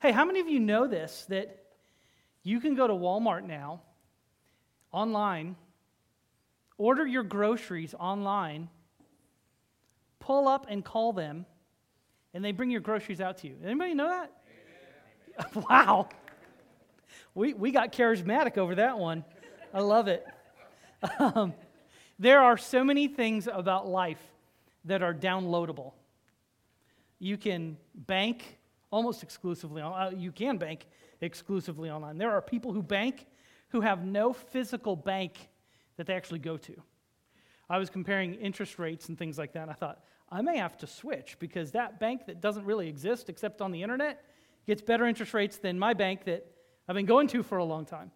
Hey, how many of you know this? That you can go to Walmart now, online, order your groceries online, pull up and call them, and they bring your groceries out to you. Anybody know that? wow. We, we got charismatic over that one. I love it. Um, there are so many things about life that are downloadable. You can bank almost exclusively on, uh, you can bank exclusively online. There are people who bank who have no physical bank that they actually go to. I was comparing interest rates and things like that, and I thought, I may have to switch because that bank that doesn't really exist except on the internet gets better interest rates than my bank that I've been going to for a long time.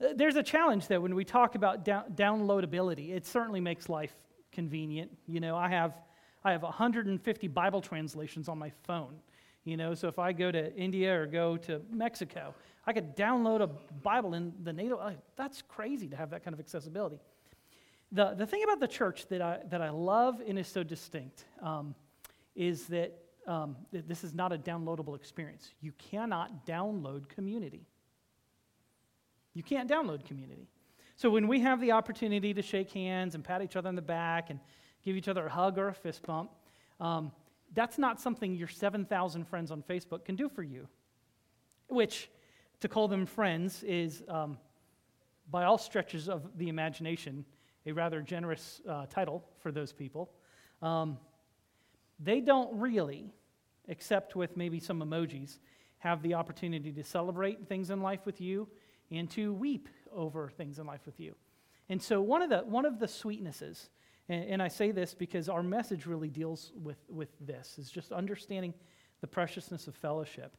Uh, there's a challenge there when we talk about down- downloadability. It certainly makes life convenient. You know, I have, I have 150 Bible translations on my phone. You know, so if I go to India or go to Mexico, I could download a Bible in the native. That's crazy to have that kind of accessibility. The, the thing about the church that I, that I love and is so distinct um, is that um, this is not a downloadable experience. You cannot download community. You can't download community. So when we have the opportunity to shake hands and pat each other on the back and give each other a hug or a fist bump, um, that's not something your 7,000 friends on Facebook can do for you. Which, to call them friends, is, um, by all stretches of the imagination, a rather generous uh, title for those people. Um, they don't really, except with maybe some emojis, have the opportunity to celebrate things in life with you and to weep over things in life with you. And so, one of the, one of the sweetnesses, and, and I say this because our message really deals with, with this, is just understanding the preciousness of fellowship,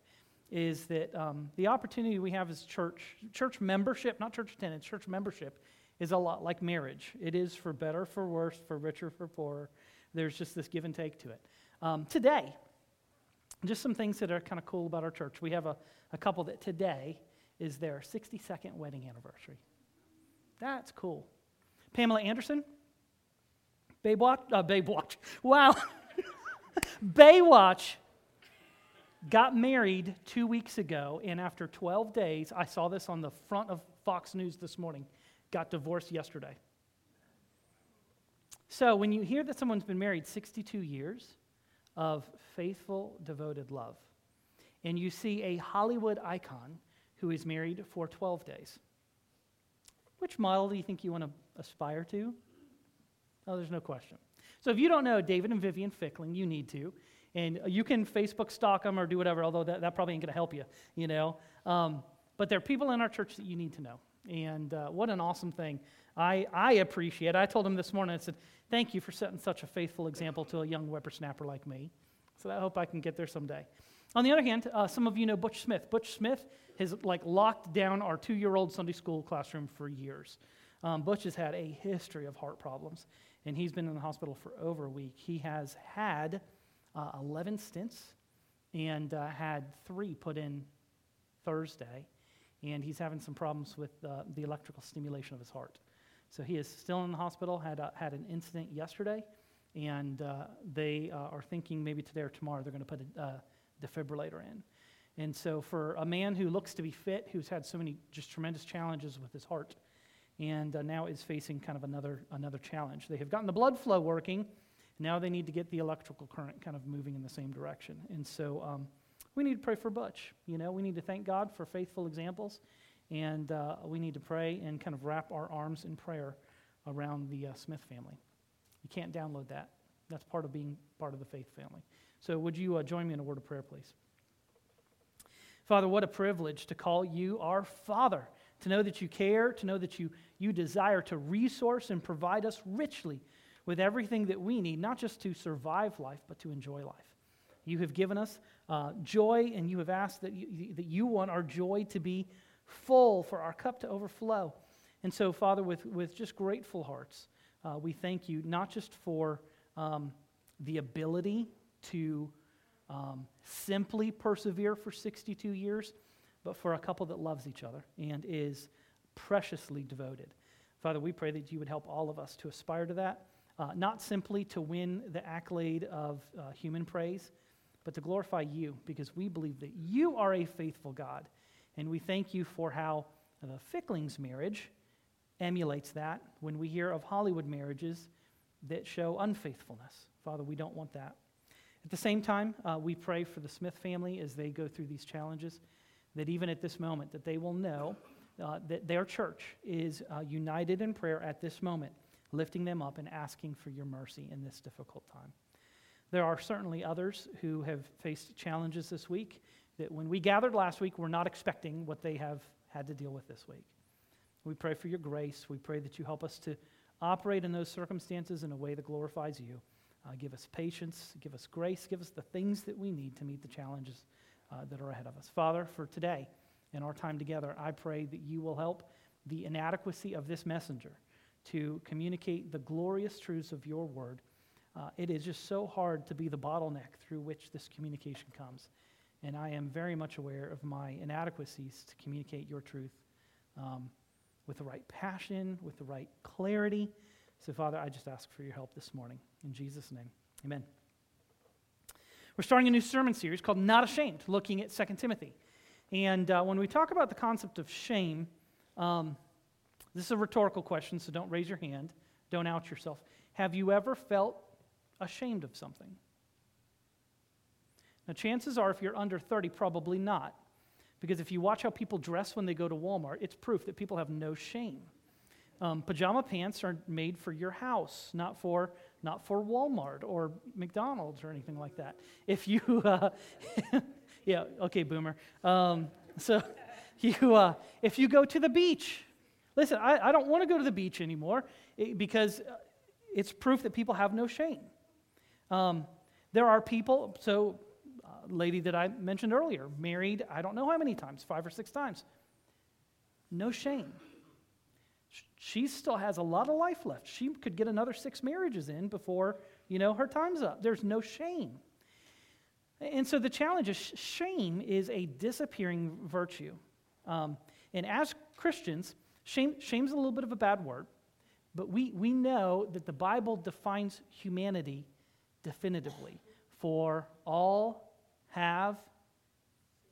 is that um, the opportunity we have as church, church membership, not church attendance, church membership, is a lot like marriage. It is for better, for worse, for richer, for poorer. There's just this give and take to it. Um, today, just some things that are kind of cool about our church. We have a, a couple that today is their 62nd wedding anniversary. That's cool. Pamela Anderson, Baywatch, uh, Baywatch, wow. Baywatch got married two weeks ago, and after 12 days, I saw this on the front of Fox News this morning, got divorced yesterday. So when you hear that someone's been married 62 years of faithful, devoted love, and you see a Hollywood icon who is married for 12 days, which model do you think you want to aspire to? Oh, there's no question. So if you don't know David and Vivian Fickling, you need to. And you can Facebook stalk them or do whatever, although that, that probably ain't going to help you, you know. Um, but there are people in our church that you need to know. And uh, what an awesome thing. I, I appreciate I told him this morning, I said, thank you for setting such a faithful example to a young whippersnapper like me. So I hope I can get there someday. On the other hand, uh, some of you know Butch Smith. Butch Smith has like locked down our two-year-old Sunday school classroom for years. Um, Butch has had a history of heart problems, and he's been in the hospital for over a week. He has had uh, 11 stents and uh, had three put in Thursday and he's having some problems with uh, the electrical stimulation of his heart. So he is still in the hospital, had, had an incident yesterday, and uh, they uh, are thinking maybe today or tomorrow they're going to put a uh, defibrillator in. And so, for a man who looks to be fit, who's had so many just tremendous challenges with his heart, and uh, now is facing kind of another, another challenge. They have gotten the blood flow working, now they need to get the electrical current kind of moving in the same direction. And so, um, we need to pray for Butch. You know, we need to thank God for faithful examples, and uh, we need to pray and kind of wrap our arms in prayer around the uh, Smith family. You can't download that. That's part of being part of the faith family. So, would you uh, join me in a word of prayer, please? Father, what a privilege to call you our Father, to know that you care, to know that you, you desire to resource and provide us richly with everything that we need, not just to survive life, but to enjoy life. You have given us uh, joy, and you have asked that you, that you want our joy to be full, for our cup to overflow. And so, Father, with, with just grateful hearts, uh, we thank you not just for um, the ability to um, simply persevere for 62 years, but for a couple that loves each other and is preciously devoted. Father, we pray that you would help all of us to aspire to that, uh, not simply to win the accolade of uh, human praise, but to glorify you because we believe that you are a faithful God. And we thank you for how the Ficklings marriage emulates that when we hear of Hollywood marriages that show unfaithfulness. Father, we don't want that. At the same time, uh, we pray for the Smith family as they go through these challenges, that even at this moment, that they will know uh, that their church is uh, united in prayer at this moment, lifting them up and asking for your mercy in this difficult time. There are certainly others who have faced challenges this week that when we gathered last week, we're not expecting what they have had to deal with this week. We pray for your grace. We pray that you help us to operate in those circumstances in a way that glorifies you. Uh, give us patience, give us grace, give us the things that we need to meet the challenges uh, that are ahead of us. Father, for today and our time together, I pray that you will help the inadequacy of this messenger to communicate the glorious truths of your word. Uh, it is just so hard to be the bottleneck through which this communication comes. And I am very much aware of my inadequacies to communicate your truth um, with the right passion, with the right clarity. So, Father, I just ask for your help this morning. In Jesus' name, amen. We're starting a new sermon series called Not Ashamed, looking at 2 Timothy. And uh, when we talk about the concept of shame, um, this is a rhetorical question, so don't raise your hand. Don't out yourself. Have you ever felt ashamed of something? Now, chances are, if you're under 30, probably not. Because if you watch how people dress when they go to Walmart, it's proof that people have no shame. Um, pajama pants are made for your house, not for not for Walmart or McDonald's or anything like that. If you, uh, yeah, okay, boomer. Um, so, you, uh, if you go to the beach, listen, I, I don't want to go to the beach anymore eh, because uh, it's proof that people have no shame. Um, there are people, so uh, lady that I mentioned earlier, married, I don't know how many times, five or six times. No shame she still has a lot of life left. She could get another six marriages in before, you know, her time's up. There's no shame. And so the challenge is shame is a disappearing virtue. Um, and as Christians, shame, shame's a little bit of a bad word, but we, we know that the Bible defines humanity definitively. For all have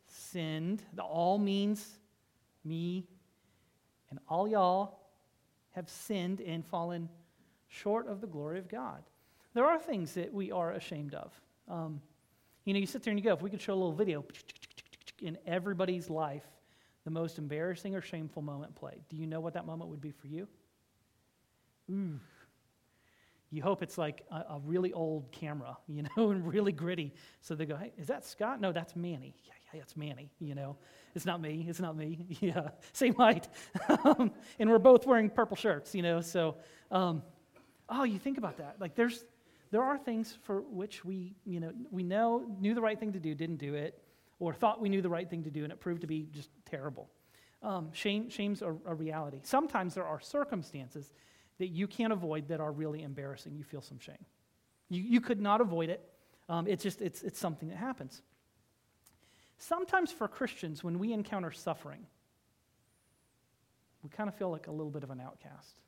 sinned. The all means me and all y'all have sinned and fallen short of the glory of God. There are things that we are ashamed of. Um, you know, you sit there and you go, if we could show a little video in everybody's life, the most embarrassing or shameful moment played, do you know what that moment would be for you? Ooh. You hope it's like a, a really old camera, you know, and really gritty. So they go, hey, is that Scott? No, that's Manny. Yeah, yeah, it's Manny, you know. It's not me. It's not me. Yeah, same height. um, and we're both wearing purple shirts, you know. So, um, oh, you think about that. Like, there's, there are things for which we, you know, we know, knew the right thing to do, didn't do it, or thought we knew the right thing to do, and it proved to be just terrible. Um, shame, shame's a, a reality. Sometimes there are circumstances that you can't avoid that are really embarrassing. You feel some shame. You, you could not avoid it. Um, it's just, it's, it's something that happens. Sometimes for Christians, when we encounter suffering, we kind of feel like a little bit of an outcast.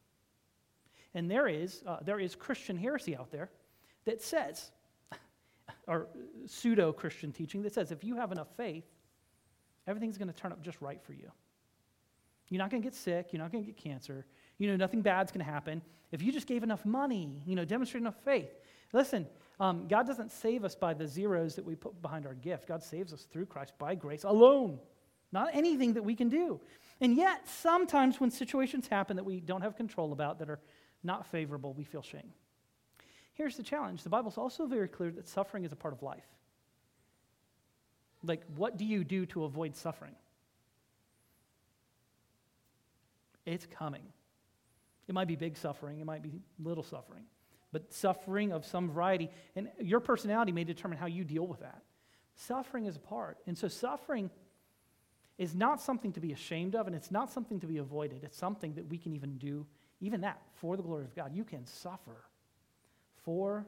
And there is, uh, there is Christian heresy out there that says, or pseudo Christian teaching that says, if you have enough faith, everything's going to turn up just right for you. You're not going to get sick. You're not going to get cancer. You know, nothing bad's going to happen. If you just gave enough money, you know, demonstrate enough faith. Listen, um, God doesn't save us by the zeros that we put behind our gift. God saves us through Christ by grace alone, not anything that we can do. And yet, sometimes when situations happen that we don't have control about, that are not favorable, we feel shame. Here's the challenge the Bible's also very clear that suffering is a part of life. Like, what do you do to avoid suffering? It's coming. It might be big suffering, it might be little suffering but suffering of some variety. And your personality may determine how you deal with that. Suffering is a part. And so suffering is not something to be ashamed of, and it's not something to be avoided. It's something that we can even do, even that, for the glory of God. You can suffer for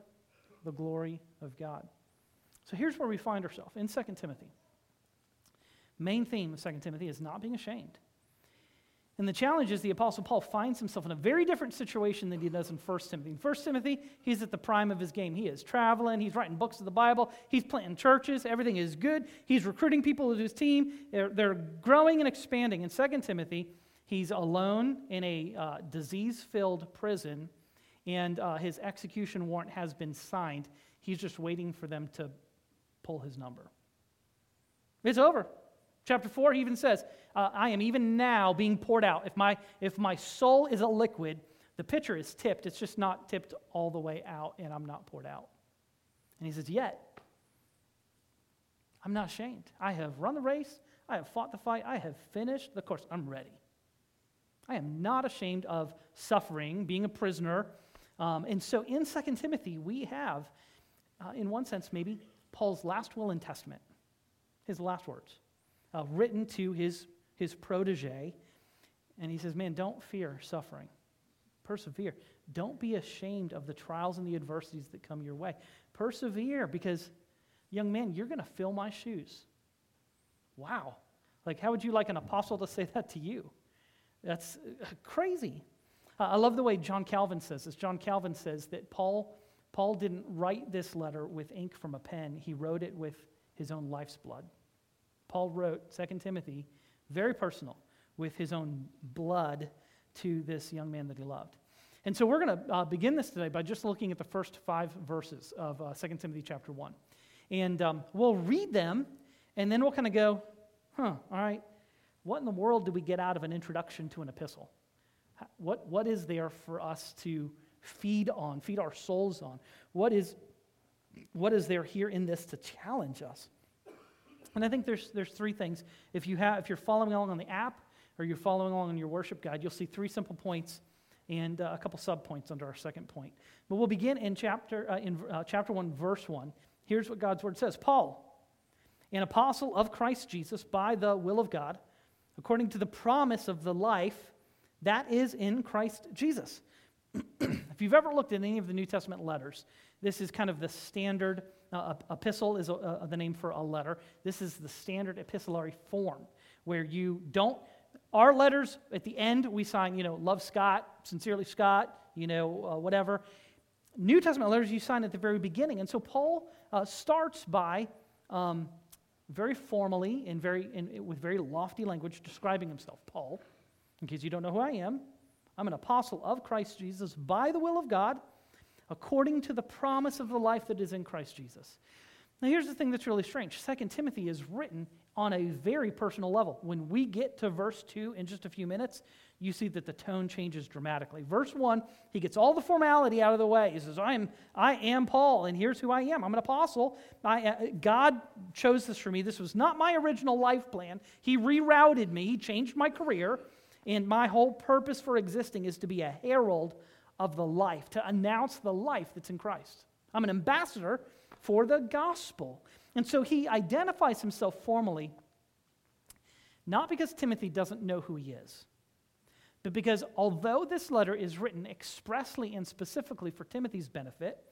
the glory of God. So here's where we find ourselves in 2 Timothy. Main theme of 2 Timothy is not being ashamed. And the challenge is the Apostle Paul finds himself in a very different situation than he does in 1 Timothy. In 1 Timothy, he's at the prime of his game. He is traveling, he's writing books of the Bible, he's planting churches, everything is good. He's recruiting people to his team, they're, they're growing and expanding. In 2 Timothy, he's alone in a uh, disease filled prison, and uh, his execution warrant has been signed. He's just waiting for them to pull his number. It's over. Chapter 4 he even says, uh, I am even now being poured out. If my, if my soul is a liquid, the pitcher is tipped. It's just not tipped all the way out, and I'm not poured out. And he says, Yet, I'm not ashamed. I have run the race. I have fought the fight. I have finished the course. I'm ready. I am not ashamed of suffering, being a prisoner. Um, and so in 2 Timothy, we have, uh, in one sense, maybe Paul's last will and testament, his last words uh, written to his, his protege. And he says, Man, don't fear suffering. Persevere. Don't be ashamed of the trials and the adversities that come your way. Persevere because, young man, you're going to fill my shoes. Wow. Like, how would you like an apostle to say that to you? That's uh, crazy. I love the way John Calvin says this. John Calvin says that Paul, Paul didn't write this letter with ink from a pen, he wrote it with his own life's blood. Paul wrote 2 Timothy, very personal, with his own blood to this young man that he loved. And so we're going to uh, begin this today by just looking at the first five verses of uh, 2 Timothy chapter 1. And um, we'll read them, and then we'll kind of go, huh, all right, what in the world do we get out of an introduction to an epistle? What, what is there for us to feed on, feed our souls on? What is, what is there here in this to challenge us? And I think there's, there's three things. If, you have, if you're following along on the app or you're following along on your worship guide, you'll see three simple points and uh, a couple subpoints under our second point. But we'll begin in chapter, uh, in, uh, chapter 1, verse 1. Here's what God's word says Paul, an apostle of Christ Jesus by the will of God, according to the promise of the life that is in Christ Jesus. if you've ever looked at any of the New Testament letters, this is kind of the standard now, epistle is a, a, the name for a letter. This is the standard epistolary form where you don't, our letters at the end, we sign, you know, love Scott, sincerely Scott, you know, uh, whatever. New Testament letters you sign at the very beginning. And so Paul uh, starts by um, very formally and very, in, with very lofty language describing himself. Paul, in case you don't know who I am, I'm an apostle of Christ Jesus by the will of God according to the promise of the life that is in Christ Jesus. Now, here's the thing that's really strange 2 Timothy is written on a very personal level. When we get to verse 2 in just a few minutes, you see that the tone changes dramatically. Verse 1, he gets all the formality out of the way. He says, I am, I am Paul, and here's who I am. I'm an apostle. I, uh, God chose this for me. This was not my original life plan. He rerouted me, He changed my career, and my whole purpose for existing is to be a herald of the life, to announce the life that's in Christ. I'm an ambassador for the gospel. And so he identifies himself formally, not because Timothy doesn't know who he is, but because although this letter is written expressly and specifically for Timothy's benefit,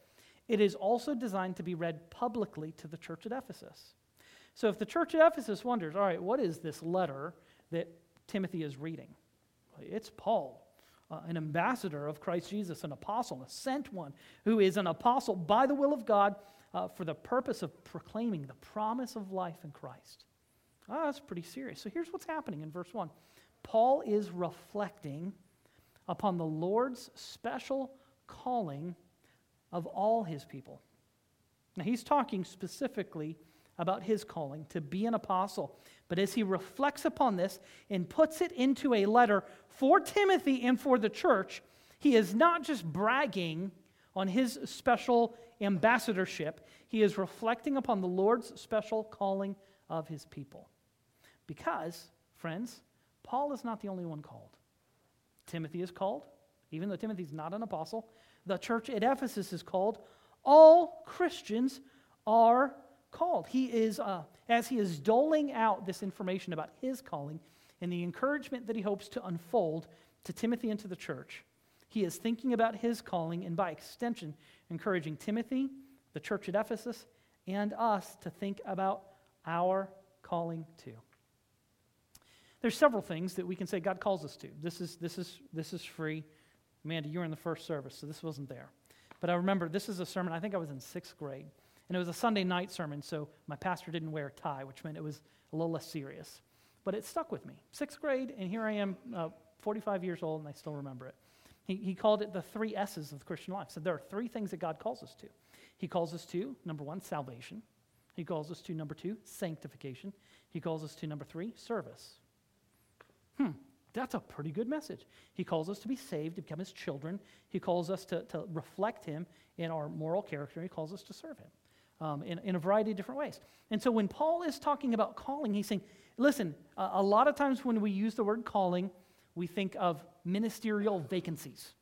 it is also designed to be read publicly to the church at Ephesus. So if the church at Ephesus wonders, all right, what is this letter that Timothy is reading? It's Paul uh, an ambassador of Christ Jesus, an apostle, a sent one, who is an apostle by the will of God uh, for the purpose of proclaiming the promise of life in Christ. Oh, that's pretty serious. So here's what's happening in verse 1 Paul is reflecting upon the Lord's special calling of all his people. Now, he's talking specifically about his calling to be an apostle. But as he reflects upon this and puts it into a letter for Timothy and for the church, he is not just bragging on his special ambassadorship, he is reflecting upon the Lord's special calling of his people. Because, friends, Paul is not the only one called. Timothy is called, even though Timothy's not an apostle. The church at Ephesus is called. All Christians are called. He is, uh, as he is doling out this information about his calling and the encouragement that he hopes to unfold to Timothy and to the church, he is thinking about his calling and by extension, encouraging Timothy, the church at Ephesus, and us to think about our calling too. There's several things that we can say God calls us to. This is, this is, this is free. Amanda, you were in the first service, so this wasn't there. But I remember this is a sermon, I think I was in sixth grade. And it was a Sunday night sermon, so my pastor didn't wear a tie, which meant it was a little less serious. But it stuck with me. Sixth grade, and here I am, uh, 45 years old, and I still remember it. He, he called it the three S's of the Christian life. So there are three things that God calls us to. He calls us to, number one, salvation. He calls us to, number two, sanctification. He calls us to, number three, service. Hmm, that's a pretty good message. He calls us to be saved, to become his children. He calls us to, to reflect him in our moral character. He calls us to serve him um, in, in a variety of different ways. And so when Paul is talking about calling, he's saying, listen, a, a lot of times when we use the word calling, we think of ministerial vacancies.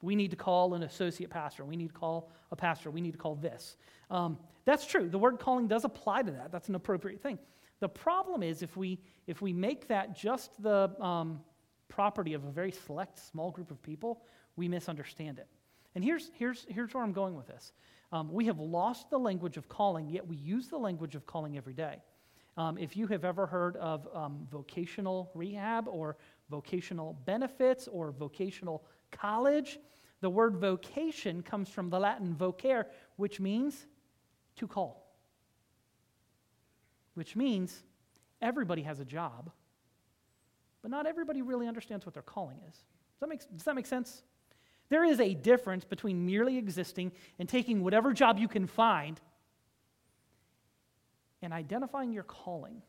We need to call an associate pastor. We need to call a pastor. We need to call this. Um, that's true. The word calling does apply to that. That's an appropriate thing. The problem is if we, if we make that just the um, property of a very select small group of people, we misunderstand it. And here's, here's, here's where I'm going with this. Um, we have lost the language of calling, yet we use the language of calling every day. Um, if you have ever heard of um, vocational rehab or vocational benefits or vocational college, the word vocation comes from the Latin vocare, which means to call which means everybody has a job, but not everybody really understands what their calling is. Does that make, does that make sense? There is a difference between merely existing and taking whatever job you can find and identifying your calling.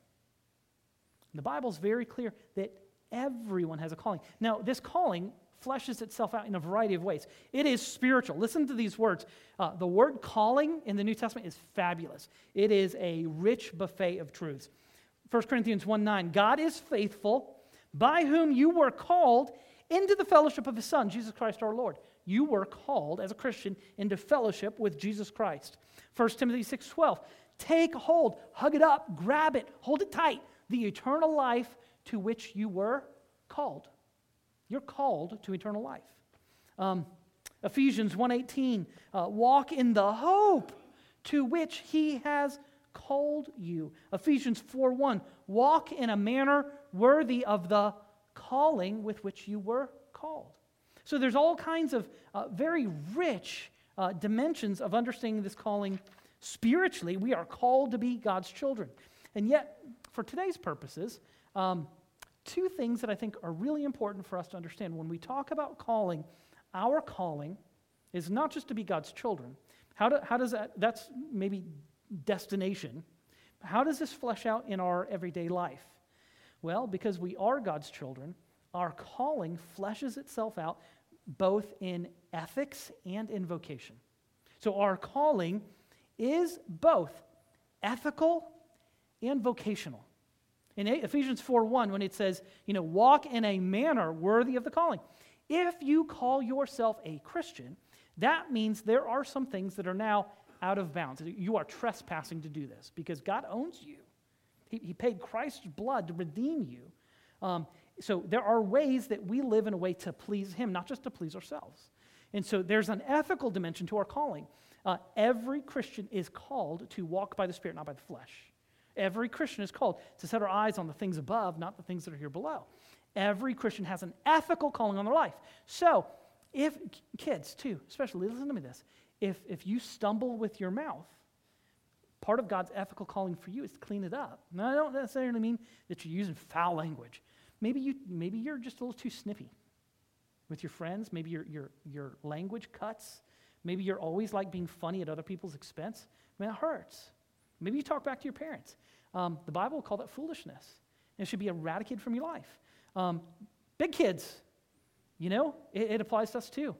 The Bible is very clear that everyone has a calling. Now, this calling fleshes itself out in a variety of ways. It is spiritual. Listen to these words. Uh, the word calling in the New Testament is fabulous, it is a rich buffet of truths. 1 Corinthians 1 9, God is faithful, by whom you were called into the fellowship of his Son, Jesus Christ our Lord. You were called as a Christian into fellowship with Jesus Christ. 1 Timothy 6 12, take hold, hug it up, grab it, hold it tight, the eternal life to which you were called. You're called to eternal life. Um, Ephesians 1:18, uh, walk in the hope to which he has called you. Ephesians 4:1, walk in a manner worthy of the calling with which you were called. So there's all kinds of uh, very rich uh, dimensions of understanding this calling spiritually. We are called to be God's children. And yet, for today's purposes, um, two things that I think are really important for us to understand. When we talk about calling, our calling is not just to be God's children. How, do, how does that, that's maybe destination. How does this flesh out in our everyday life? Well, because we are God's children, our calling fleshes itself out both in ethics and in vocation. So our calling is both ethical and vocational. In Ephesians 4 1, when it says, you know, walk in a manner worthy of the calling. If you call yourself a Christian, that means there are some things that are now out of bounds. You are trespassing to do this because God owns you. He, he paid Christ's blood to redeem you. Um, so there are ways that we live in a way to please Him, not just to please ourselves. And so there's an ethical dimension to our calling. Uh, every Christian is called to walk by the Spirit, not by the flesh. Every Christian is called to set our eyes on the things above, not the things that are here below. Every Christian has an ethical calling on their life. So, if kids, too, especially, listen to me this. If, if you stumble with your mouth, part of God's ethical calling for you is to clean it up. Now, I don't necessarily mean that you're using foul language. Maybe, you, maybe you're just a little too snippy with your friends. Maybe your, your, your language cuts. Maybe you're always like being funny at other people's expense. I mean, it hurts. Maybe you talk back to your parents. Um, the Bible will call that foolishness. It should be eradicated from your life. Um, big kids, you know, it, it applies to us too.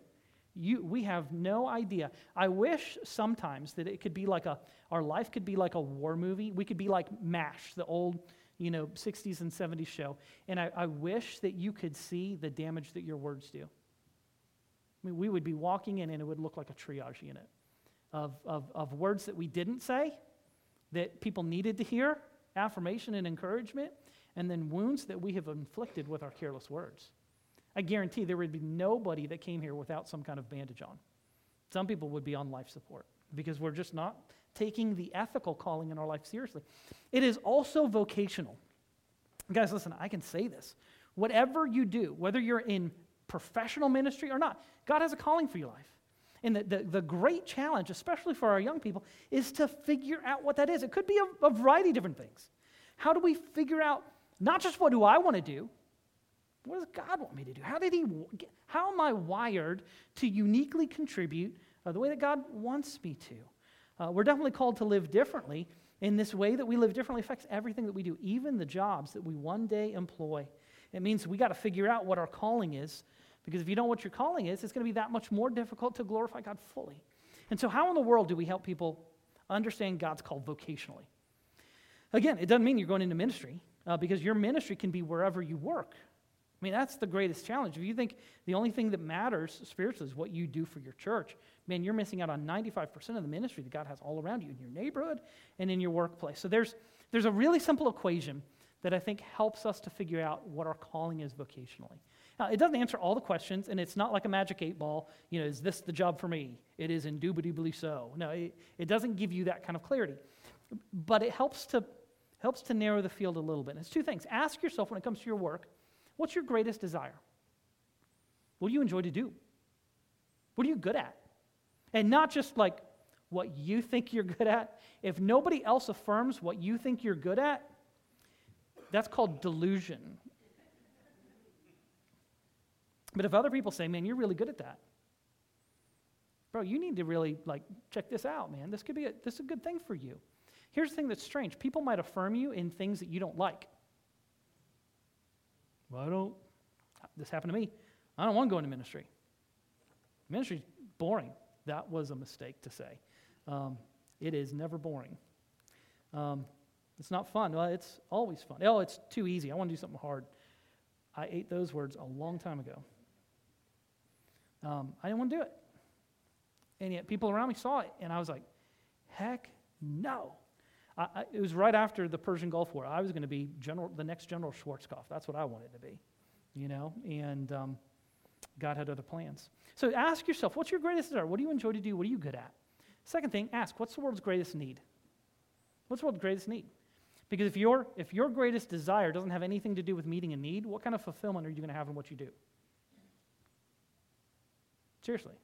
You, we have no idea. I wish sometimes that it could be like a, our life could be like a war movie. We could be like MASH, the old, you know, 60s and 70s show. And I, I wish that you could see the damage that your words do. I mean, we would be walking in and it would look like a triage unit of, of, of words that we didn't say that people needed to hear, affirmation and encouragement, and then wounds that we have inflicted with our careless words. I guarantee there would be nobody that came here without some kind of bandage on. Some people would be on life support because we're just not taking the ethical calling in our life seriously. It is also vocational. Guys, listen, I can say this. Whatever you do, whether you're in professional ministry or not, God has a calling for your life. And the, the, the, great challenge, especially for our young people, is to figure out what that is. It could be a, a variety of different things. How do we figure out not just what do I want to do, what does God want me to do? How did He? How am I wired to uniquely contribute uh, the way that God wants me to? Uh, we're definitely called to live differently. In this way that we live differently affects everything that we do, even the jobs that we one day employ. It means we got to figure out what our calling is because if you don't know what your calling is, it's going to be that much more difficult to glorify God fully. And so, how in the world do we help people understand God's call vocationally? Again, it doesn't mean you're going into ministry uh, because your ministry can be wherever you work. I mean, that's the greatest challenge. If you think the only thing that matters spiritually is what you do for your church, man, you're missing out on 95% of the ministry that God has all around you in your neighborhood and in your workplace. So there's, there's a really simple equation that I think helps us to figure out what our calling is vocationally. Now, it doesn't answer all the questions, and it's not like a magic eight ball. You know, is this the job for me? It is indubitably so. No, it, it doesn't give you that kind of clarity. But it helps to, helps to narrow the field a little bit. And it's two things. Ask yourself when it comes to your work, what's your greatest desire? What do you enjoy to do? What are you good at? And not just like what you think you're good at. If nobody else affirms what you think you're good at, that's called delusion. But if other people say, man, you're really good at that, bro, you need to really like check this out, man. This could be a, this is a good thing for you. Here's the thing that's strange. People might affirm you in things that you don't like. Well, I don't, this happened to me. I don't want to go into ministry. Ministry's boring. That was a mistake to say. Um, it is never boring. Um, it's not fun. Well, it's always fun. Oh, it's too easy. I want to do something hard. I ate those words a long time ago. Um, I didn't want to do it. And yet people around me saw it, and I was like, heck no. I, it was right after the Persian Gulf War. I was going to be general, the next General Schwarzkopf. That's what I wanted to be, you know, and um, God had other plans. So ask yourself, what's your greatest desire? What do you enjoy to do? What are you good at? Second thing, ask, what's the world's greatest need? What's the world's greatest need? Because if your, if your greatest desire doesn't have anything to do with meeting a need, what kind of fulfillment are you going to have in what you do? Seriously.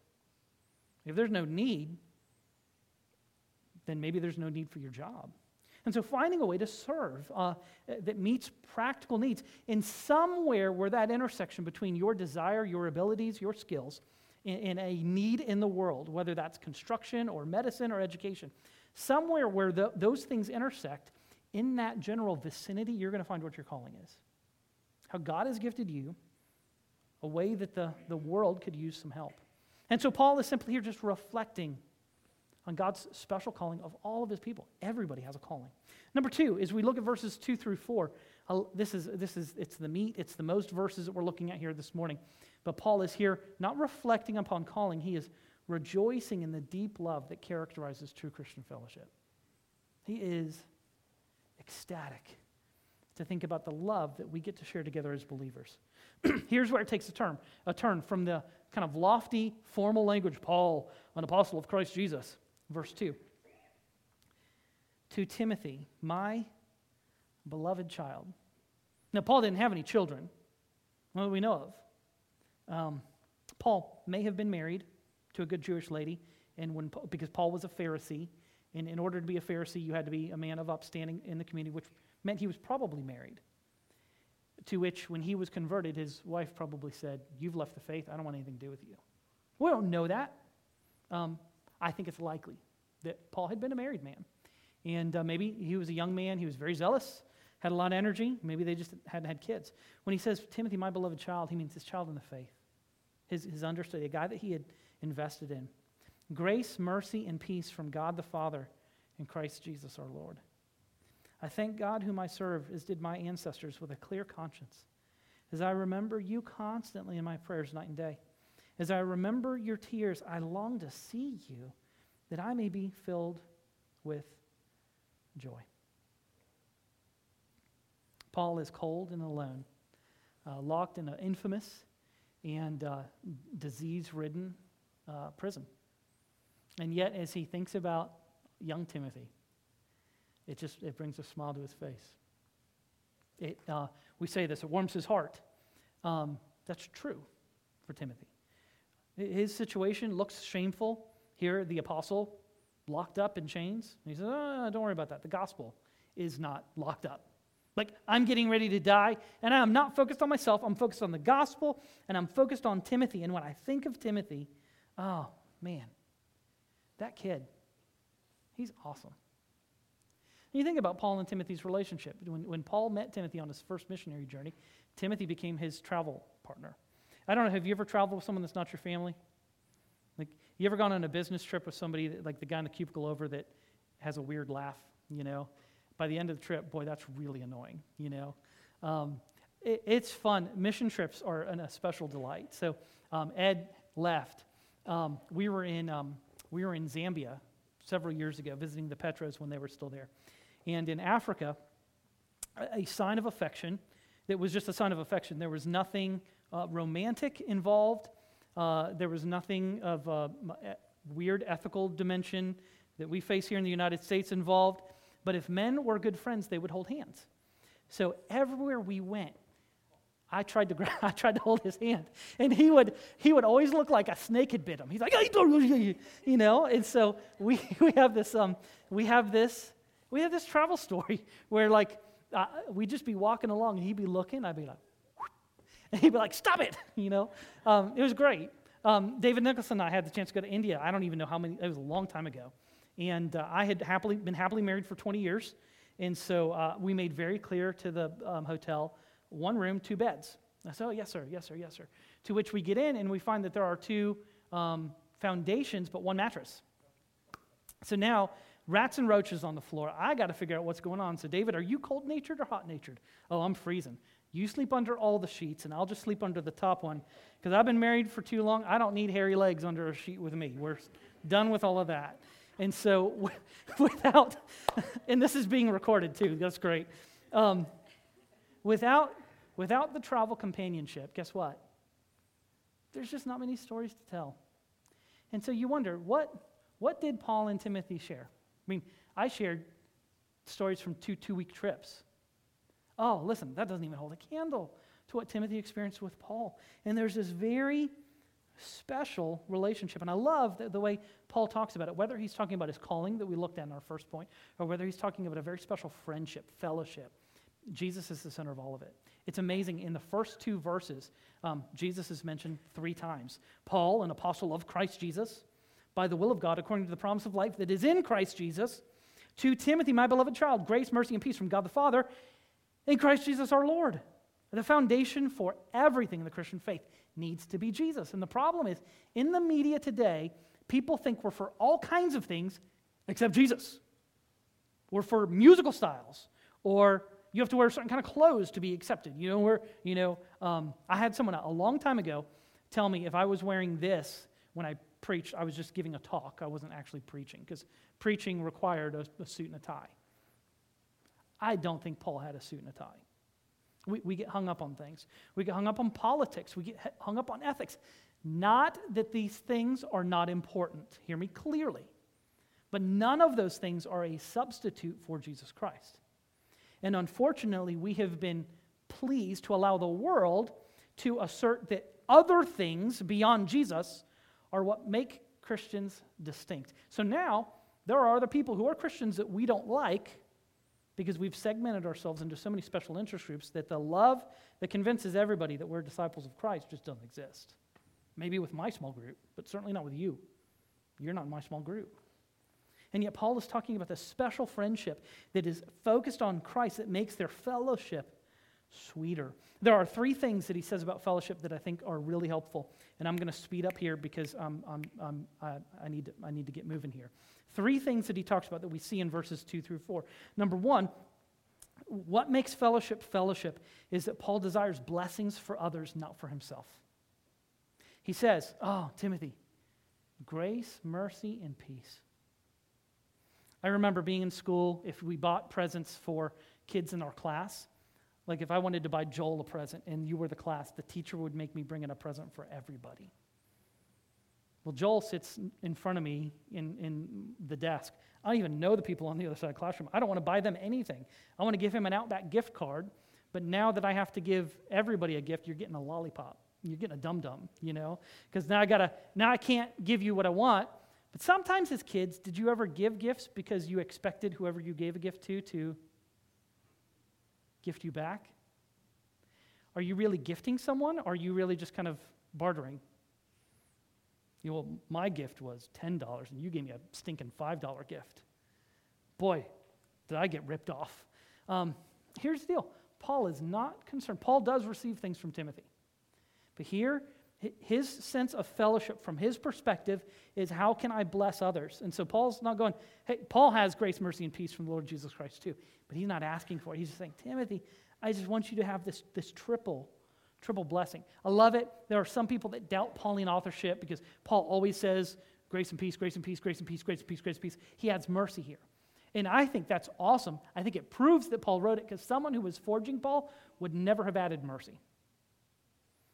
If there's no need, then maybe there's no need for your job. And so finding a way to serve uh, that meets practical needs in somewhere where that intersection between your desire, your abilities, your skills, in, a need in the world, whether that's construction or medicine or education, somewhere where the, those things intersect, in that general vicinity, you're going to find what your calling is. How God has gifted you a way that the, the world could use some help. And so Paul is simply here just reflecting on God's special calling of all of his people. Everybody has a calling. Number two, as we look at verses two through four, uh, this is, this is, it's the meat, it's the most verses that we're looking at here this morning. But Paul is here not reflecting upon calling, he is rejoicing in the deep love that characterizes true Christian fellowship. He is ecstatic to think about the love that we get to share together as believers. Here's where it takes a turn, a turn from the kind of lofty, formal language, Paul, an apostle of Christ Jesus, verse 2. To Timothy, my beloved child. Now, Paul didn't have any children, well, we know of. Um, Paul may have been married to a good Jewish lady, and when, because Paul was a Pharisee, and in order to be a Pharisee, you had to be a man of upstanding in the community, which meant he was probably married. To which, when he was converted, his wife probably said, You've left the faith. I don't want anything to do with you. We don't know that. Um, I think it's likely that Paul had been a married man. And uh, maybe he was a young man, he was very zealous, had a lot of energy. Maybe they just hadn't had kids. When he says, Timothy, my beloved child, he means his child in the faith, his, his understudy, a guy that he had invested in. Grace, mercy, and peace from God the Father and Christ Jesus our Lord. I thank God whom I serve, as did my ancestors, with a clear conscience, as I remember you constantly in my prayers night and day. As I remember your tears, I long to see you, that I may be filled with joy. Paul is cold and alone, uh, locked in an infamous and uh, disease ridden uh, prison. And yet, as he thinks about young Timothy, it just it brings a smile to his face. It, uh, we say this, it warms his heart. Um, that's true for Timothy. His situation looks shameful. Here, the apostle locked up in chains. he says, oh, Don't worry about that. The gospel is not locked up. Like, I'm getting ready to die, and I'm not focused on myself. I'm focused on the gospel, and I'm focused on Timothy. And when I think of Timothy, oh, man, that kid, he's awesome. And you think about Paul and Timothy's relationship. When, when Paul met Timothy on his first missionary journey, Timothy became his travel partner. I don't know, have you ever traveled with someone that's not your family? Like, you ever gone on a business trip with somebody, that, like the guy in the cubicle over that has a weird laugh, you know? By the end of the trip, boy, that's really annoying, you know? Um, it, it's fun. Mission trips are an, a special delight. So um, Ed left. Um, we, were in, um, we were in Zambia several years ago visiting the Petros when they were still there. And in Africa, a, a sign of affection that was just a sign of affection. There was nothing uh, romantic involved. Uh, there was nothing of a weird ethical dimension that we face here in the United States involved. But if men were good friends, they would hold hands. So everywhere we went, I tried to I tried to hold his hand, and he would he would always look like a snake had bit him. He's like, you know, and so we we have this um we have this we have this travel story where like uh, we'd just be walking along and he'd be looking, I'd be like, and he'd be like, stop it, you know. Um, it was great. Um, David Nicholson and I had the chance to go to India. I don't even know how many. It was a long time ago, and uh, I had happily been happily married for 20 years, and so uh, we made very clear to the um, hotel, one room, two beds. I said, oh yes sir, yes sir, yes sir. To which we get in and we find that there are two um, foundations but one mattress. So now rats and roaches on the floor. I got to figure out what's going on. So, David, are you cold natured or hot natured? Oh, I'm freezing. You sleep under all the sheets, and I'll just sleep under the top one because I've been married for too long. I don't need hairy legs under a sheet with me. We're done with all of that. And so, without, and this is being recorded too, that's great. Um, without, without the travel companionship, guess what? There's just not many stories to tell. And so you wonder, what, what did Paul and Timothy share? I mean, I shared stories from two two week trips. Oh, listen, that doesn't even hold a candle to what Timothy experienced with Paul. And there's this very special relationship. And I love the, the, way Paul talks about it, whether he's talking about his calling that we looked at in our first point, or whether he's talking about a very special friendship, fellowship. Jesus is the center of all of it. It's amazing. In the first two verses, um, Jesus is mentioned three times Paul, an apostle of Christ Jesus, by the will of God according to the promise of life that is in Christ Jesus. To Timothy, my beloved child, grace, mercy, and peace from God the Father in Christ Jesus our Lord. The foundation for everything in the Christian faith needs to be Jesus. And the problem is, in the media today, people think we're for all kinds of things except Jesus. We're for musical styles, or you have to wear certain kind of clothes to be accepted. You know, where, you know, um, I had someone a long time ago tell me if I was wearing this when I preached, I was just giving a talk. I wasn't actually preaching because preaching required a, a, suit and a tie. I don't think Paul had a suit and a tie. We, we get hung up on things. We get hung up on politics. We get hung up on ethics. Not that these things are not important. Hear me clearly. But none of those things are a substitute for Jesus Christ. And unfortunately, we have been pleased to allow the world to assert that other things beyond Jesus are what make Christians distinct. So now, there are other people who are Christians that we don't like because we've segmented ourselves into so many special interest groups that the love that convinces everybody that we're disciples of Christ just doesn't exist. Maybe with my small group, but certainly not with you. You're not in my small group. And yet, Paul is talking about this special friendship that is focused on Christ that makes their fellowship sweeter. There are three things that he says about fellowship that I think are really helpful. And I'm going to speed up here because um, um, I, I, need to, I need to get moving here. Three things that he talks about that we see in verses 2 through 4. Number one, what makes fellowship fellowship is that Paul desires blessings for others, not for himself. He says, Oh, Timothy, grace, mercy, and peace. I remember being in school, if we bought presents for kids in our class, like if I wanted to buy Joel a present and you were the class, the teacher would make me bring in a present for everybody. Well, Joel sits in front of me in, in the desk. I don't even know the people on the other side of the classroom. I don't want to buy them anything. I want to give him an Outback gift card, But now that I have to give everybody a gift, you're getting a lollipop. You're getting a dum dum, you know? Because now I gotta, now I can't give you what I want. But sometimes as kids, did you ever give gifts because you expected whoever you gave a gift to to gift you back? Are you really gifting someone? Or are you really just kind of bartering? You know, well, my gift was $10 and you gave me a stinking $5 gift. Boy, did I get ripped off. Um, here's the deal Paul is not concerned. Paul does receive things from Timothy. But here, his sense of fellowship from his perspective is how can I bless others? And so Paul's not going, hey, Paul has grace, mercy, and peace from the Lord Jesus Christ too. But he's not asking for it. He's just saying, Timothy, I just want you to have this, this triple, triple blessing. I love it. There are some people that doubt Pauline authorship because Paul always says, grace and peace, grace and peace, grace and peace, grace and peace, grace and peace. He adds mercy here. And I think that's awesome. I think it proves that Paul wrote it because someone who was forging Paul would never have added mercy.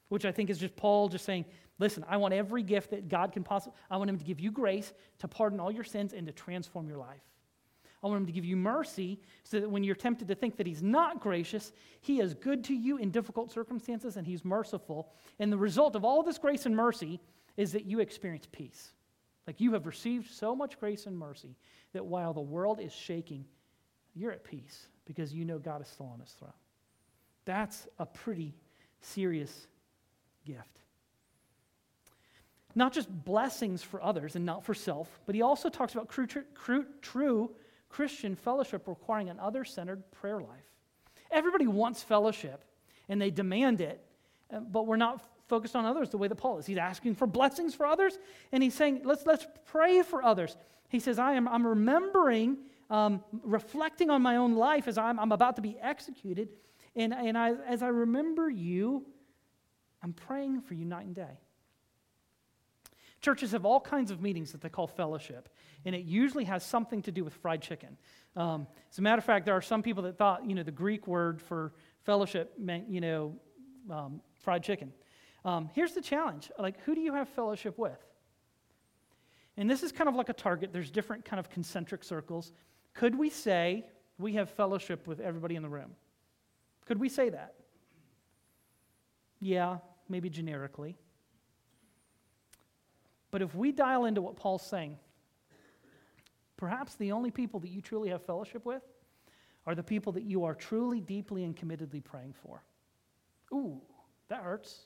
Which I think is just Paul just saying, listen, I want every gift that God can possibly, I want him to give you grace to pardon all your sins and to transform your life. I want him to give you mercy so that when you're tempted to think that he's not gracious, he is good to you in difficult circumstances and he's merciful. And the result of all this grace and mercy is that you experience peace. Like you have received so much grace and mercy that while the world is shaking, you're at peace because you know God is still on his throne. That's a pretty serious gift. Not just blessings for others and not for self, but he also talks about true, true, true Christian fellowship requiring an other centered prayer life. Everybody wants fellowship and they demand it, uh, but we're not focused on others the way that Paul is. He's asking for blessings for others and he's saying, let's, let's pray for others. He says, I am, I'm remembering, um, reflecting on my own life as I'm, I'm about to be executed. And, and I, as I remember you, I'm praying for you night and day. Churches have all kinds of meetings that they call fellowship, and it usually has something to do with fried chicken. Um, as a matter of fact, there are some people that thought, you know, the Greek word for fellowship meant, you know, um, fried chicken. Um, here's the challenge like, who do you have fellowship with? And this is kind of like a target. There's different kind of concentric circles. Could we say we have fellowship with everybody in the room? Could we say that? Yeah, maybe generically. But if we dial into what Paul's saying, perhaps the only people that you truly have fellowship with are the people that you are truly, deeply, and committedly praying for. Ooh, that hurts.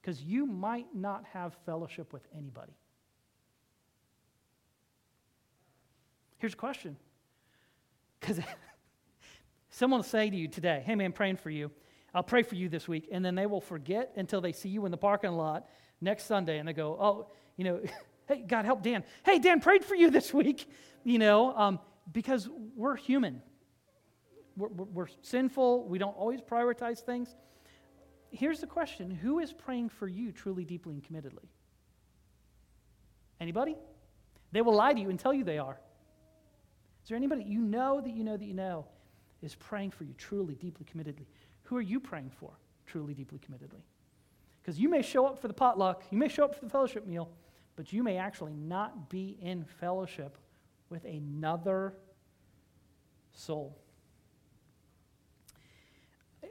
Because you might not have fellowship with anybody. Here's a question. Because someone will say to you today, hey man, praying for you. I'll pray for you this week. And then they will forget until they see you in the parking lot next Sunday and they go, oh, you know, hey, God help Dan. Hey, Dan prayed for you this week, you know, um, because we're human. We're, we're, we're sinful. We don't always prioritize things. Here's the question Who is praying for you truly, deeply, and committedly? Anybody? They will lie to you and tell you they are. Is there anybody you know that you know that you know is praying for you truly, deeply, committedly? Who are you praying for truly, deeply, committedly? Because you may show up for the potluck, you may show up for the fellowship meal, but you may actually not be in fellowship with another soul.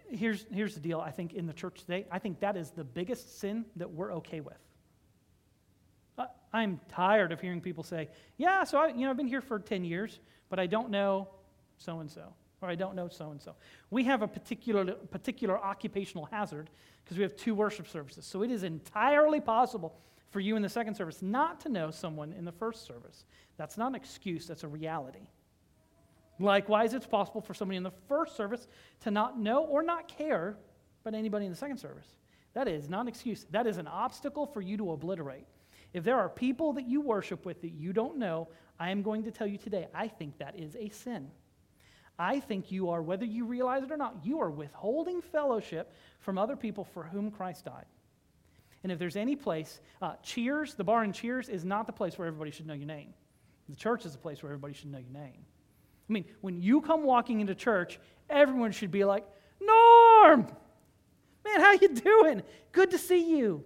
Here's, here's the deal I think in the church today, I think that is the biggest sin that we're okay with. I'm tired of hearing people say, Yeah, so I, you know, I've been here for 10 years, but I don't know so and so or I don't know so and so. We have a particular, particular occupational hazard because we have two worship services. So it is entirely possible for you in the second service not to know someone in the first service. That's not an excuse, that's a reality. Likewise, it's possible for somebody in the first service to not know or not care about anybody in the second service. That is not an excuse. That is an obstacle for you to obliterate. If there are people that you worship with that you don't know, I am going to tell you today, I think that is a sin. I think you are, whether you realize it or not, you are withholding fellowship from other people for whom Christ died. And if there's any place, uh, Cheers, the bar in Cheers, is not the place where everybody should know your name. The church is the place where everybody should know your name. I mean, when you come walking into church, everyone should be like, Norm! Man, how you doing? Good to see you.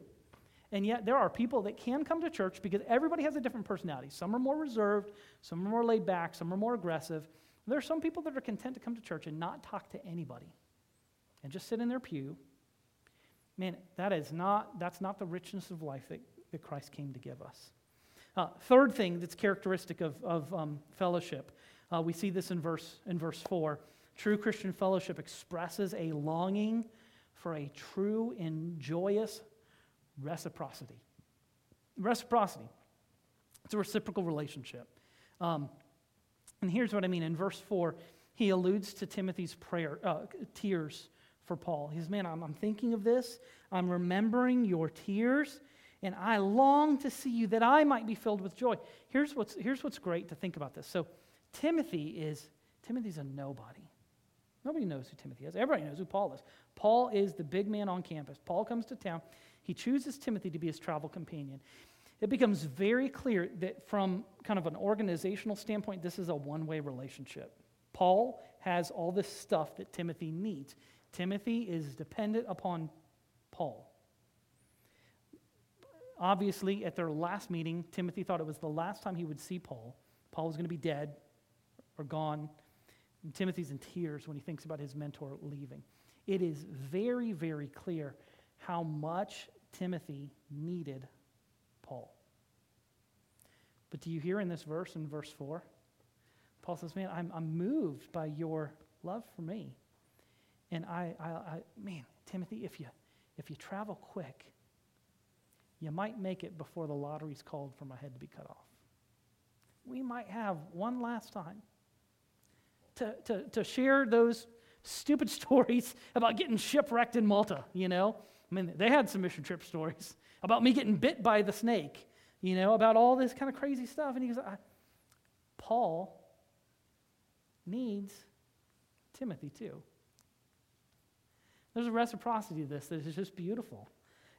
And yet there are people that can come to church because everybody has a different personality. Some are more reserved, some are more laid back, some are more aggressive. There are some people that are content to come to church and not talk to anybody and just sit in their pew, man, that is not, that's not the richness of life that, that Christ came to give us. Uh, third thing that's characteristic of, of um, fellowship, uh, we see this in verse, in verse 4. True Christian fellowship expresses a longing for a true and joyous reciprocity. Reciprocity. It's a reciprocal relationship. Um, and here's what I mean. In verse 4, he alludes to Timothy's prayer, uh, tears for Paul. He says, Man, I'm, I'm thinking of this. I'm remembering your tears, and I long to see you that I might be filled with joy. Here's what's, here's what's great to think about this. So, Timothy is, Timothy's a nobody. Nobody knows who Timothy is. Everybody knows who Paul is. Paul is the big man on campus. Paul comes to town. He chooses Timothy to be his travel companion. It becomes very clear that from kind of an organizational standpoint, this is a one way relationship. Paul has all this stuff that Timothy needs. Timothy is dependent upon Paul. Obviously, at their last meeting, Timothy thought it was the last time he would see Paul. Paul was going to be dead or gone. And Timothy's in tears when he thinks about his mentor leaving. It is very, very clear how much Timothy needed Paul. But do you hear in this verse, in verse 4? Paul says, Man, I'm, I'm moved by your love for me. And I, I, I, man, Timothy, if you, if you travel quick, you might make it before the lottery's called for my head to be cut off. We might have one last time to, to, to share those stupid stories about getting shipwrecked in Malta, you know? I mean, they had some mission trip stories about me getting bit by the snake, you know, about all this kind of crazy stuff. And he goes, Paul needs Timothy too. There's a reciprocity to this that is just beautiful.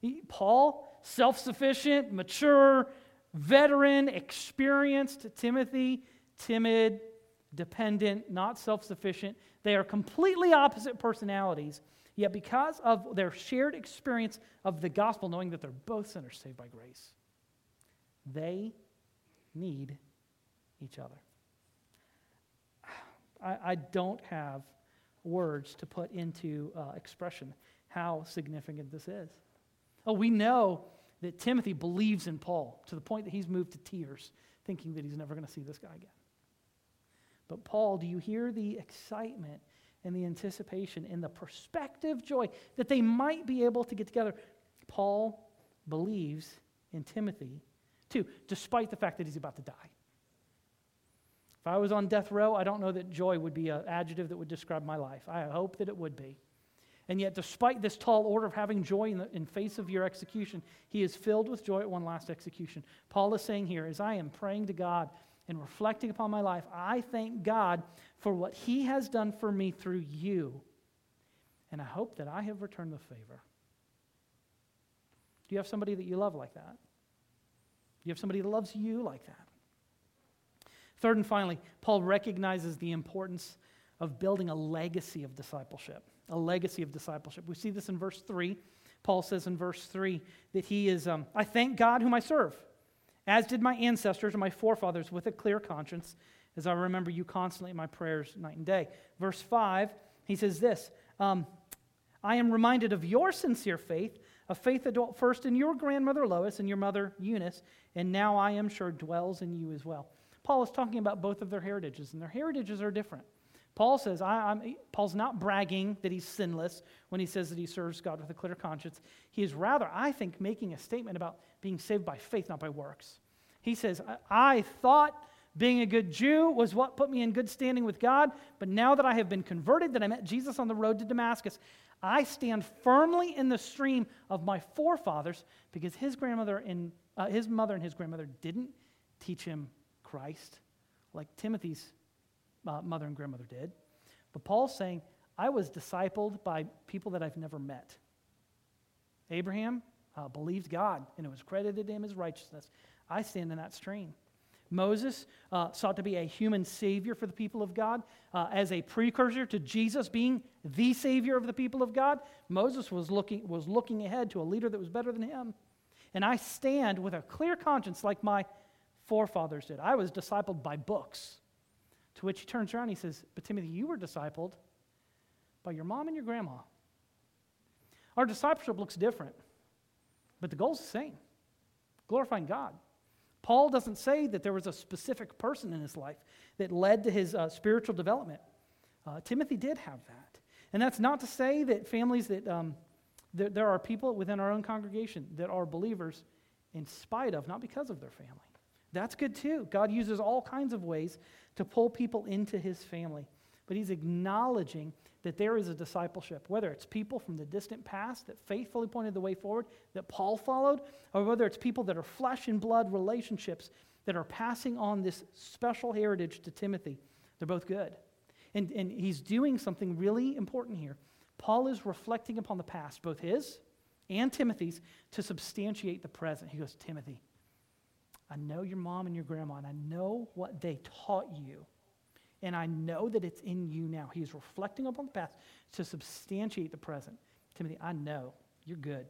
He, Paul, self sufficient, mature, veteran, experienced. Timothy, timid, dependent, not self sufficient. They are completely opposite personalities, yet because of their shared experience of the gospel, knowing that they're both sinners saved by grace, they need each other. I, I don't have words to put into uh, expression how significant this is. Oh, we know that Timothy believes in Paul to the point that he's moved to tears, thinking that he's never going to see this guy again. But, Paul, do you hear the excitement and the anticipation and the prospective joy that they might be able to get together? Paul believes in Timothy, too, despite the fact that he's about to die. If I was on death row, I don't know that joy would be an adjective that would describe my life. I hope that it would be. And yet, despite this tall order of having joy in, the, in face of your execution, he is filled with joy at one last execution. Paul is saying here, as I am praying to God and reflecting upon my life, I thank God for what he has done for me through you. And I hope that I have returned the favor. Do you have somebody that you love like that? Do you have somebody that loves you like that? Third and finally, Paul recognizes the importance of building a legacy of discipleship. A legacy of discipleship. We see this in verse 3. Paul says in verse 3 that he is, um, I thank God whom I serve, as did my ancestors and my forefathers with a clear conscience, as I remember you constantly in my prayers night and day. Verse 5, he says this um, I am reminded of your sincere faith, a faith that dwelt first in your grandmother Lois and your mother Eunice, and now I am sure dwells in you as well. Paul is talking about both of their heritages, and their heritages are different. Paul says, Paul's not bragging that he's sinless when he says that he serves God with a clear conscience. He is rather, I think, making a statement about being saved by faith, not by works. He says, I, I thought being a good Jew was what put me in good standing with God, but now that I have been converted, that I met Jesus on the road to Damascus, I stand firmly in the stream of my forefathers because his grandmother and uh, his mother and his grandmother didn't teach him Christ, like Timothy's uh, mother and grandmother did. But Paul's saying, I was discipled by people that I've never met. Abraham uh, believed God, and it was credited to him as righteousness. I stand in that stream. Moses uh, sought to be a human savior for the people of God uh, as a precursor to Jesus being the savior of the people of God. Moses was looking, was looking ahead to a leader that was better than him. And I stand with a clear conscience, like my forefathers did. I was discipled by books. To which he turns around and he says, But Timothy, you were discipled by your mom and your grandma. Our discipleship looks different, but the goal's the same glorifying God. Paul doesn't say that there was a specific person in his life that led to his uh, spiritual development. Uh, Timothy did have that. And that's not to say that families that um, there, there are people within our own congregation that are believers in spite of, not because of their family. That's good too. God uses all kinds of ways to pull people into his family. But he's acknowledging that there is a discipleship, whether it's people from the distant past that faithfully pointed the way forward that Paul followed, or whether it's people that are flesh and blood relationships that are passing on this special heritage to Timothy. They're both good. And, and he's doing something really important here. Paul is reflecting upon the past, both his and Timothy's, to substantiate the present. He goes, Timothy, I know your mom and your grandma, and I know what they taught you. And I know that it's in you now. He is reflecting upon the past to substantiate the present. Timothy, I know you're good.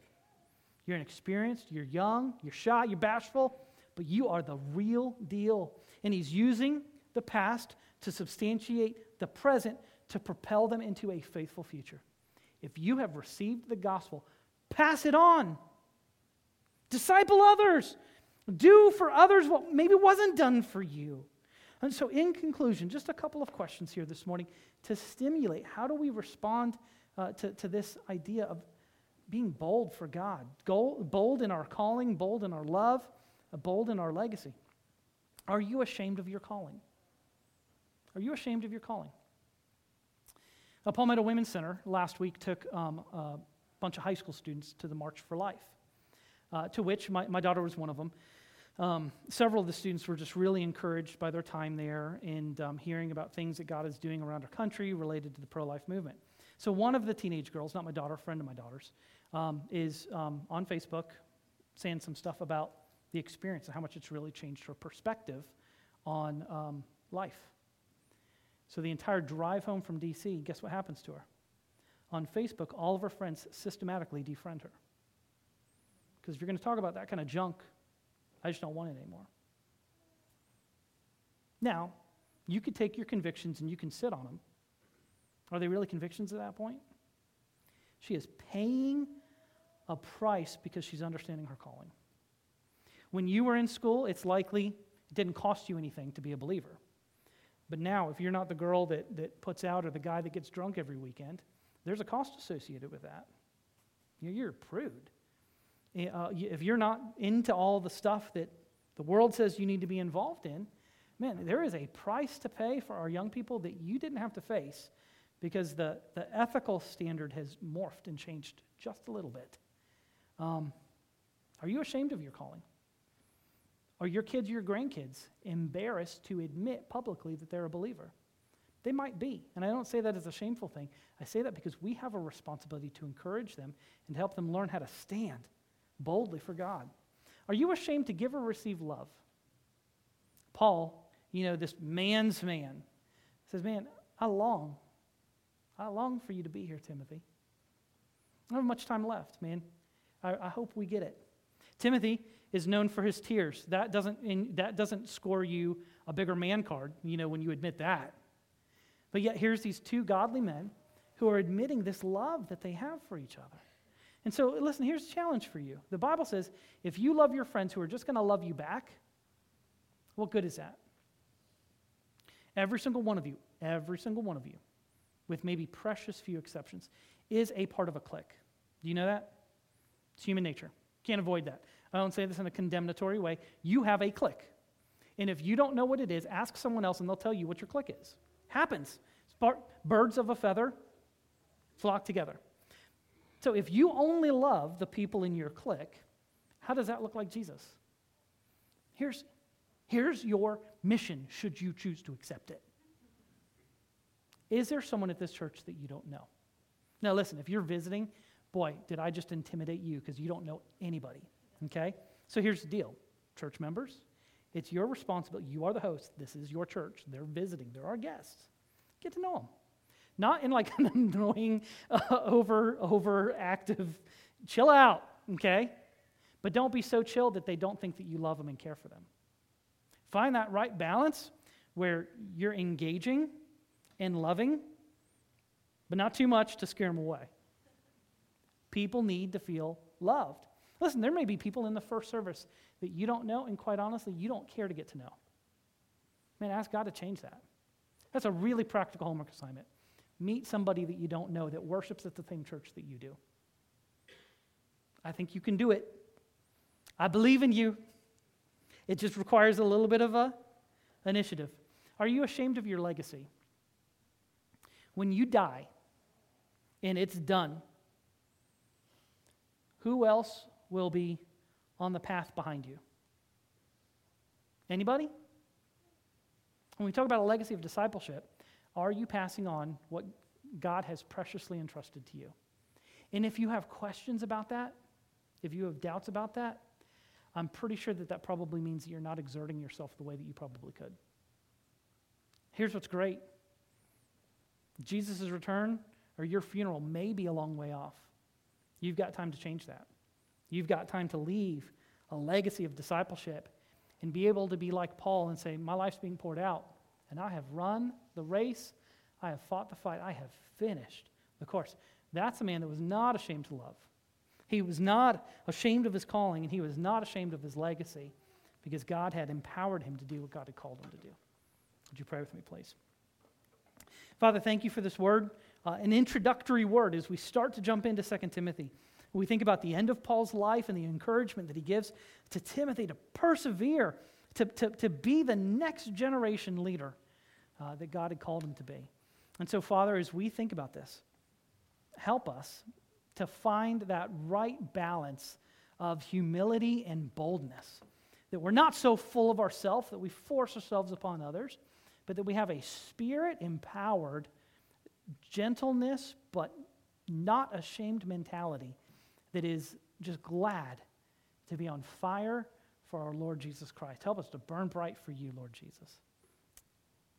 You're inexperienced, you're young, you're shy, you're bashful, but you are the real deal. And he's using the past to substantiate the present to propel them into a faithful future. If you have received the gospel, pass it on. Disciple others. Do for others what maybe wasn't done for you. And so, in conclusion, just a couple of questions here this morning to stimulate how do we respond uh, to, to this idea of being bold for God, bold in our calling, bold in our love, uh, bold in our legacy. Are you ashamed of your calling? Are you ashamed of your calling? A Palmetto Women's Center last week took um, a bunch of high school students to the March for Life, uh, to which my, my daughter was one of them. Um, several of the students were just really encouraged by their time there and um, hearing about things that God is doing around our country related to the pro life movement. So, one of the teenage girls, not my daughter, friend of my daughter's, um, is um, on Facebook saying some stuff about the experience and how much it's really changed her perspective on um, life. So, the entire drive home from DC, guess what happens to her? On Facebook, all of her friends systematically defriend her. Because if you're going to talk about that kind of junk I just don't want it anymore. Now, you could take your convictions and you can sit on them. Are they really convictions at that point? She is paying a price because she's understanding her calling. When you were in school, it's likely it didn't cost you anything to be a believer. But now, if you're not the girl that, that puts out or the guy that gets drunk every weekend, there's a cost associated with that. You're a prude. Uh, if you're not into all the stuff that the world says you need to be involved in, man, there is a price to pay for our young people that you didn't have to face because the, the ethical standard has morphed and changed just a little bit. Um, are you ashamed of your calling? Are your kids, your grandkids, embarrassed to admit publicly that they're a believer? They might be. And I don't say that as a shameful thing. I say that because we have a responsibility to encourage them and help them learn how to stand boldly for God. Are you ashamed to give or receive love? Paul, you know, this man's man, says, Man, I long. I long for you to be here, Timothy. I don't have much time left, man. I, I hope we get it. Timothy is known for his tears. That doesn't, in, that doesn't score you a bigger man card, you know, when you admit that. But yet, here's these two godly men who are admitting this love that they have for each other. And so, listen, here's a challenge for you. The Bible says if you love your friends who are just going to love you back, what good is that? Every single one of you, every single one of you, with maybe precious few exceptions, is a part of a clique. Do you know that? It's human nature. Can't avoid that. I don't say this in a condemnatory way. You have a clique. And if you don't know what it is, ask someone else and they'll tell you what your clique is. Happens. Birds of a feather flock together. So if you only love the people in your clique, how does that look like Jesus? Here's, here's your mission, should you choose to accept it. Is there someone at this church that you don't know? Now, listen, if you're visiting, boy, did I just intimidate you because you don't know anybody, okay? So here's the deal church members, it's your responsibility. You are the host. This is your church. They're visiting, they're our guests. Get to know them. Not in like an annoying, uh, over, overactive, chill out, okay? But don't be so chill that they don't think that you love them and care for them. Find that right balance where you're engaging and loving, but not too much to scare them away. People need to feel loved. Listen, there may be people in the first service that you don't know, and quite honestly, you don't care to get to know. Man, ask God to change that. That's a really practical homework assignment. Meet somebody that you don't know that worships at the same church that you do. I think you can do it. I believe in you. It just requires a little bit of a initiative. Are you ashamed of your legacy? When you die and it's done, who else will be on the path behind you? Anybody? When we talk about a legacy of discipleship, are you passing on what God has preciously entrusted to you? And if you have questions about that, if you have doubts about that, I'm pretty sure that that probably means that you're not exerting yourself the way that you probably could. Here's what's great Jesus' return or your funeral may be a long way off. You've got time to change that. You've got time to leave a legacy of discipleship and be able to be like Paul and say, My life's being poured out, and I have run the race, I have fought the fight, I have finished the course. That's a man that was not ashamed to love. He was not ashamed of his calling, and he was not ashamed of his legacy because God had empowered him to do what God had called him to do. Would you pray with me, please? Father, thank you for this word, uh, an introductory word as we start to jump into 2 Timothy. We think about the end of Paul's life and the encouragement that he gives to Timothy to persevere, to, to, to be the next generation leader uh, that God had called him to be. And so, Father, as we think about this, help us to find that right balance of humility and boldness. That we're not so full of ourselves that we force ourselves upon others, but that we have a spirit empowered gentleness, but not ashamed mentality that is just glad to be on fire for our Lord Jesus Christ. Help us to burn bright for you, Lord Jesus.